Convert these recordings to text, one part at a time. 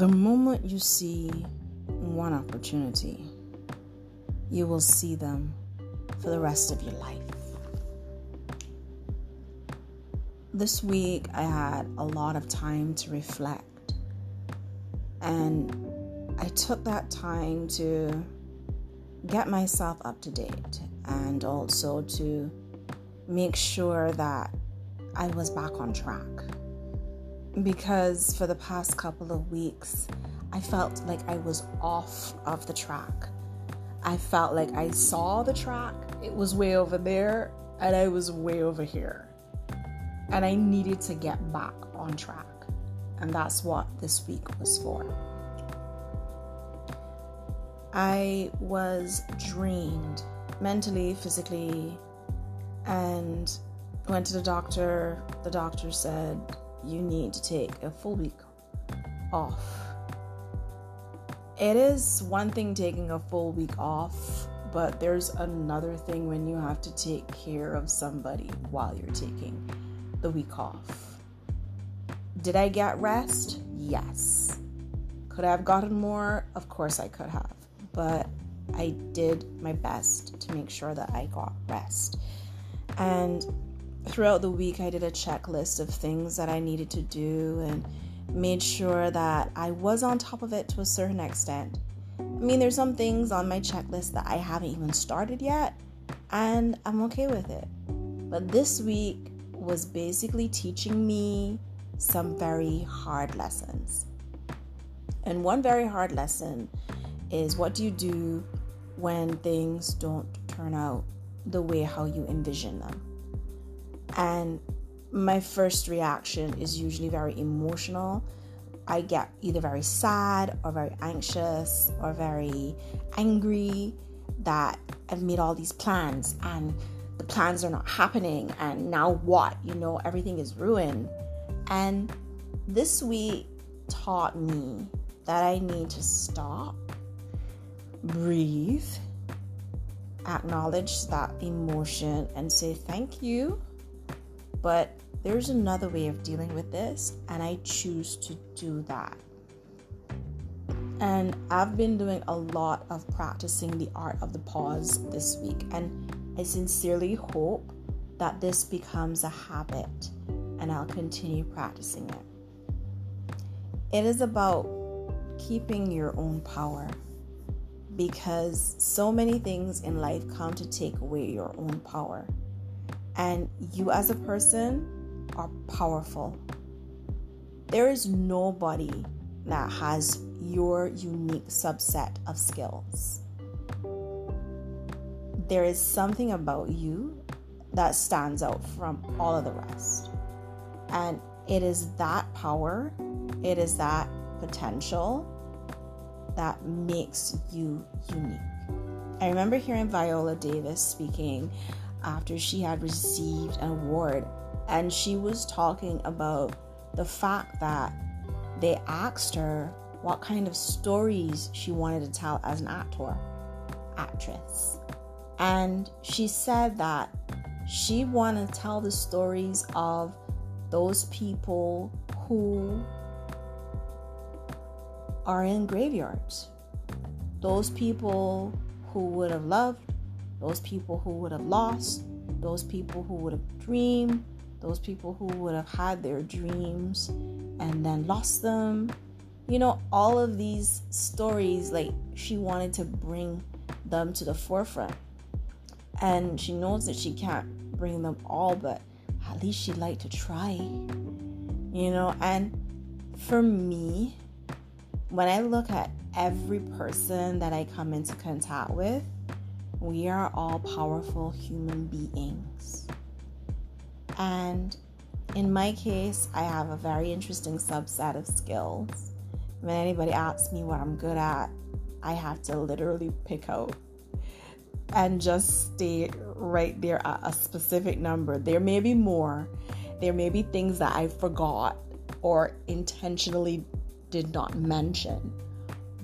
The moment you see one opportunity, you will see them for the rest of your life. This week, I had a lot of time to reflect, and I took that time to get myself up to date and also to make sure that I was back on track because for the past couple of weeks, I felt like I was off of the track. I felt like I saw the track, it was way over there, and I was way over here. And I needed to get back on track. And that's what this week was for. I was drained mentally, physically, and went to the doctor. The doctor said, you need to take a full week off. It is one thing taking a full week off, but there's another thing when you have to take care of somebody while you're taking the week off. Did I get rest? Yes. Could I have gotten more? Of course I could have. But I did my best to make sure that I got rest. And throughout the week, I did a checklist of things that I needed to do and made sure that I was on top of it to a certain extent. I mean, there's some things on my checklist that I haven't even started yet, and I'm okay with it. But this week was basically teaching me some very hard lessons. And one very hard lesson is what do you do when things don't turn out the way how you envision them? And my first reaction is usually very emotional. I get either very sad or very anxious or very angry that I've made all these plans and the plans are not happening and now what? You know, everything is ruined. And this week taught me that I need to stop, breathe, acknowledge that emotion, and say thank you but there's another way of dealing with this, and I choose to do that. And I've been doing a lot of practicing the art of the pause this week, and I sincerely hope that this becomes a habit and I'll continue practicing it. It is about keeping your own power because so many things in life come to take away your own power. And you, as a person, are powerful. There is nobody that has your unique subset of skills. There is something about you that stands out from all of the rest. And it is that power, it is that potential that makes you unique. I remember hearing Viola Davis speaking after she had received an award. And she was talking about the fact that they asked her what kind of stories she wanted to tell as an actor, actress. And she said that she wanted to tell the stories of those people who are in graveyards, those people who would have loved those people who would have lost, those people who would have dreamed, those people who would have had their dreams and then lost them. You know, all of these stories, like she wanted to bring them to the forefront. And she knows that she can't bring them all, but at least she'd like to try. You know, and for me, when I look at every person that I come into contact with, we are all powerful human beings. And in my case, I have a very interesting subset of skills. When anybody asks me what I'm good at, I have to literally pick out and just stay right there at a specific number. There may be more, there may be things that I forgot or intentionally did not mention,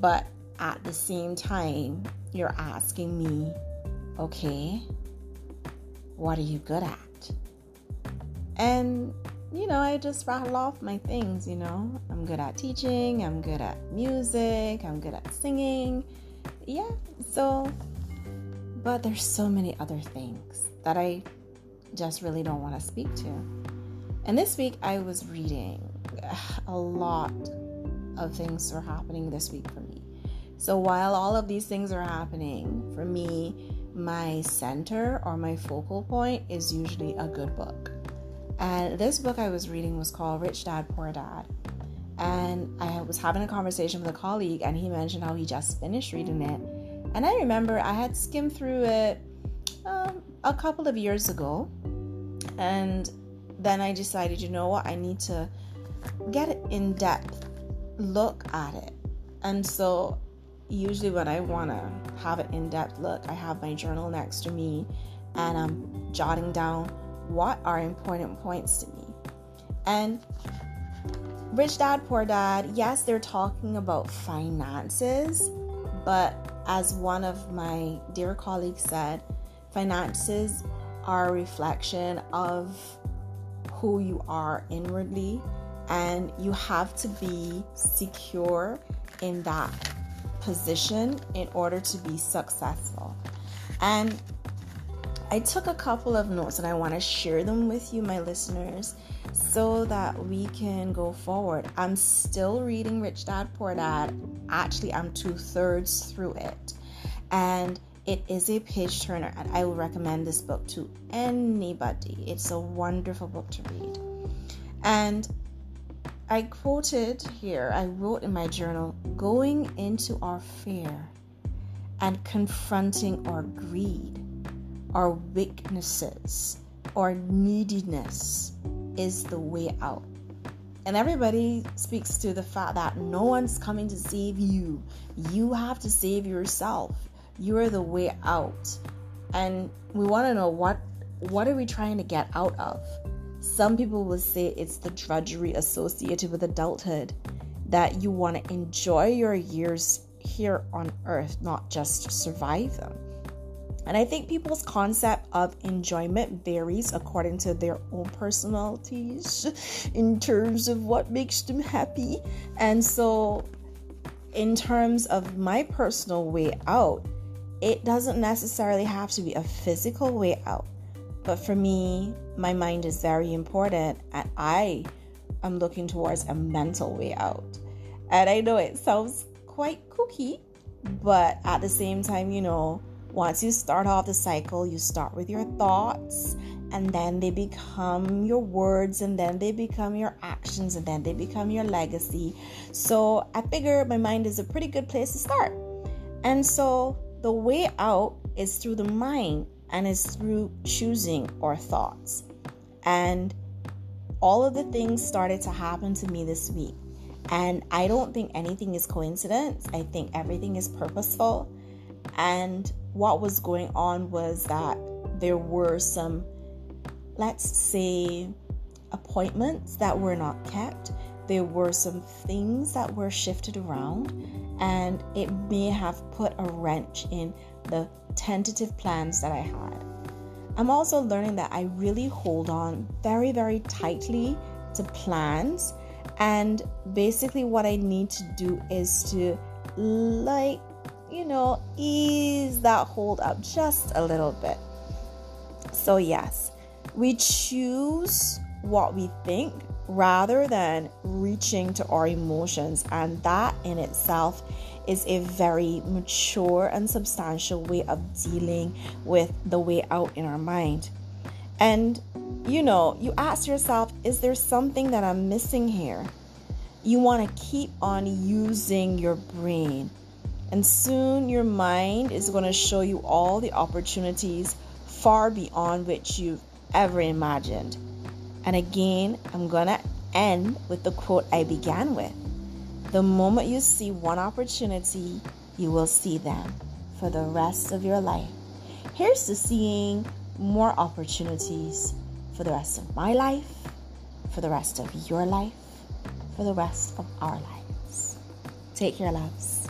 but at the same time, you're asking me Okay, what are you good at? And you know, I just rattle off my things, you know. I'm good at teaching, I'm good at music, I'm good at singing. Yeah, so, but there's so many other things that I just really don't want to speak to. And this week I was reading a lot of things are happening this week for me. So while all of these things are happening, for me, my center or my focal point is usually a good book. And this book I was reading was called Rich Dad Poor Dad. And I was having a conversation with a colleague, and he mentioned how he just finished reading it. And I remember I had skimmed through it um, a couple of years ago. And then I decided, you know what, I need to get an in depth look at it. And so, usually, when I want to have an in depth look, I have my journal next to me and I'm jotting down what are important points to me. And Rich Dad, Poor Dad, yes, they're talking about finances, but as one of my dear colleagues said, finances are a reflection of who you are inwardly, and you have to be secure in that position in order to be successful. And I took a couple of notes and I want to share them with you, my listeners, so that we can go forward. I'm still reading Rich Dad Poor Dad. Actually, I'm two thirds through it. And it is a page turner, and I will recommend this book to anybody. It's a wonderful book to read. And I quoted here, I wrote in my journal, going into our fear and confronting our greed our weaknesses our neediness is the way out. And everybody speaks to the fact that no one's coming to save you. You have to save yourself. You are the way out. And we want to know what what are we trying to get out of? Some people will say it's the drudgery associated with adulthood that you want to enjoy your years here on earth, not just survive them. And I think people's concept of enjoyment varies according to their own personalities in terms of what makes them happy. And so, in terms of my personal way out, it doesn't necessarily have to be a physical way out. But for me, my mind is very important, and I am looking towards a mental way out. And I know it sounds quite kooky, but at the same time, you know, once you start off the cycle, you start with your thoughts, and then they become your words, and then they become your actions, and then they become your legacy. So I figure my mind is a pretty good place to start. And so the way out is through the mind and it's through choosing our thoughts. And all of the things started to happen to me this week. And I don't think anything is coincidence. I think everything is purposeful. And what was going on was that there were some, let's say, appointments that were not kept. There were some things that were shifted around, and it may have put a wrench in the tentative plans that I had. I'm also learning that I really hold on very, very tightly to plans. And basically, what I need to do is to like you know, ease that hold up just a little bit. So, yes, we choose what we think rather than reaching to our emotions, and that in itself is a very mature and substantial way of dealing with the way out in our mind. And you know, you ask yourself, is there something that I'm missing here? You want to keep on using your brain and soon your mind is going to show you all the opportunities far beyond which you've ever imagined. And again, I'm going to end with the quote I began with The moment you see one opportunity, you will see them for the rest of your life. Here's to seeing more opportunities for the rest of my life, for the rest of your life, for the rest of our lives. Take care, loves.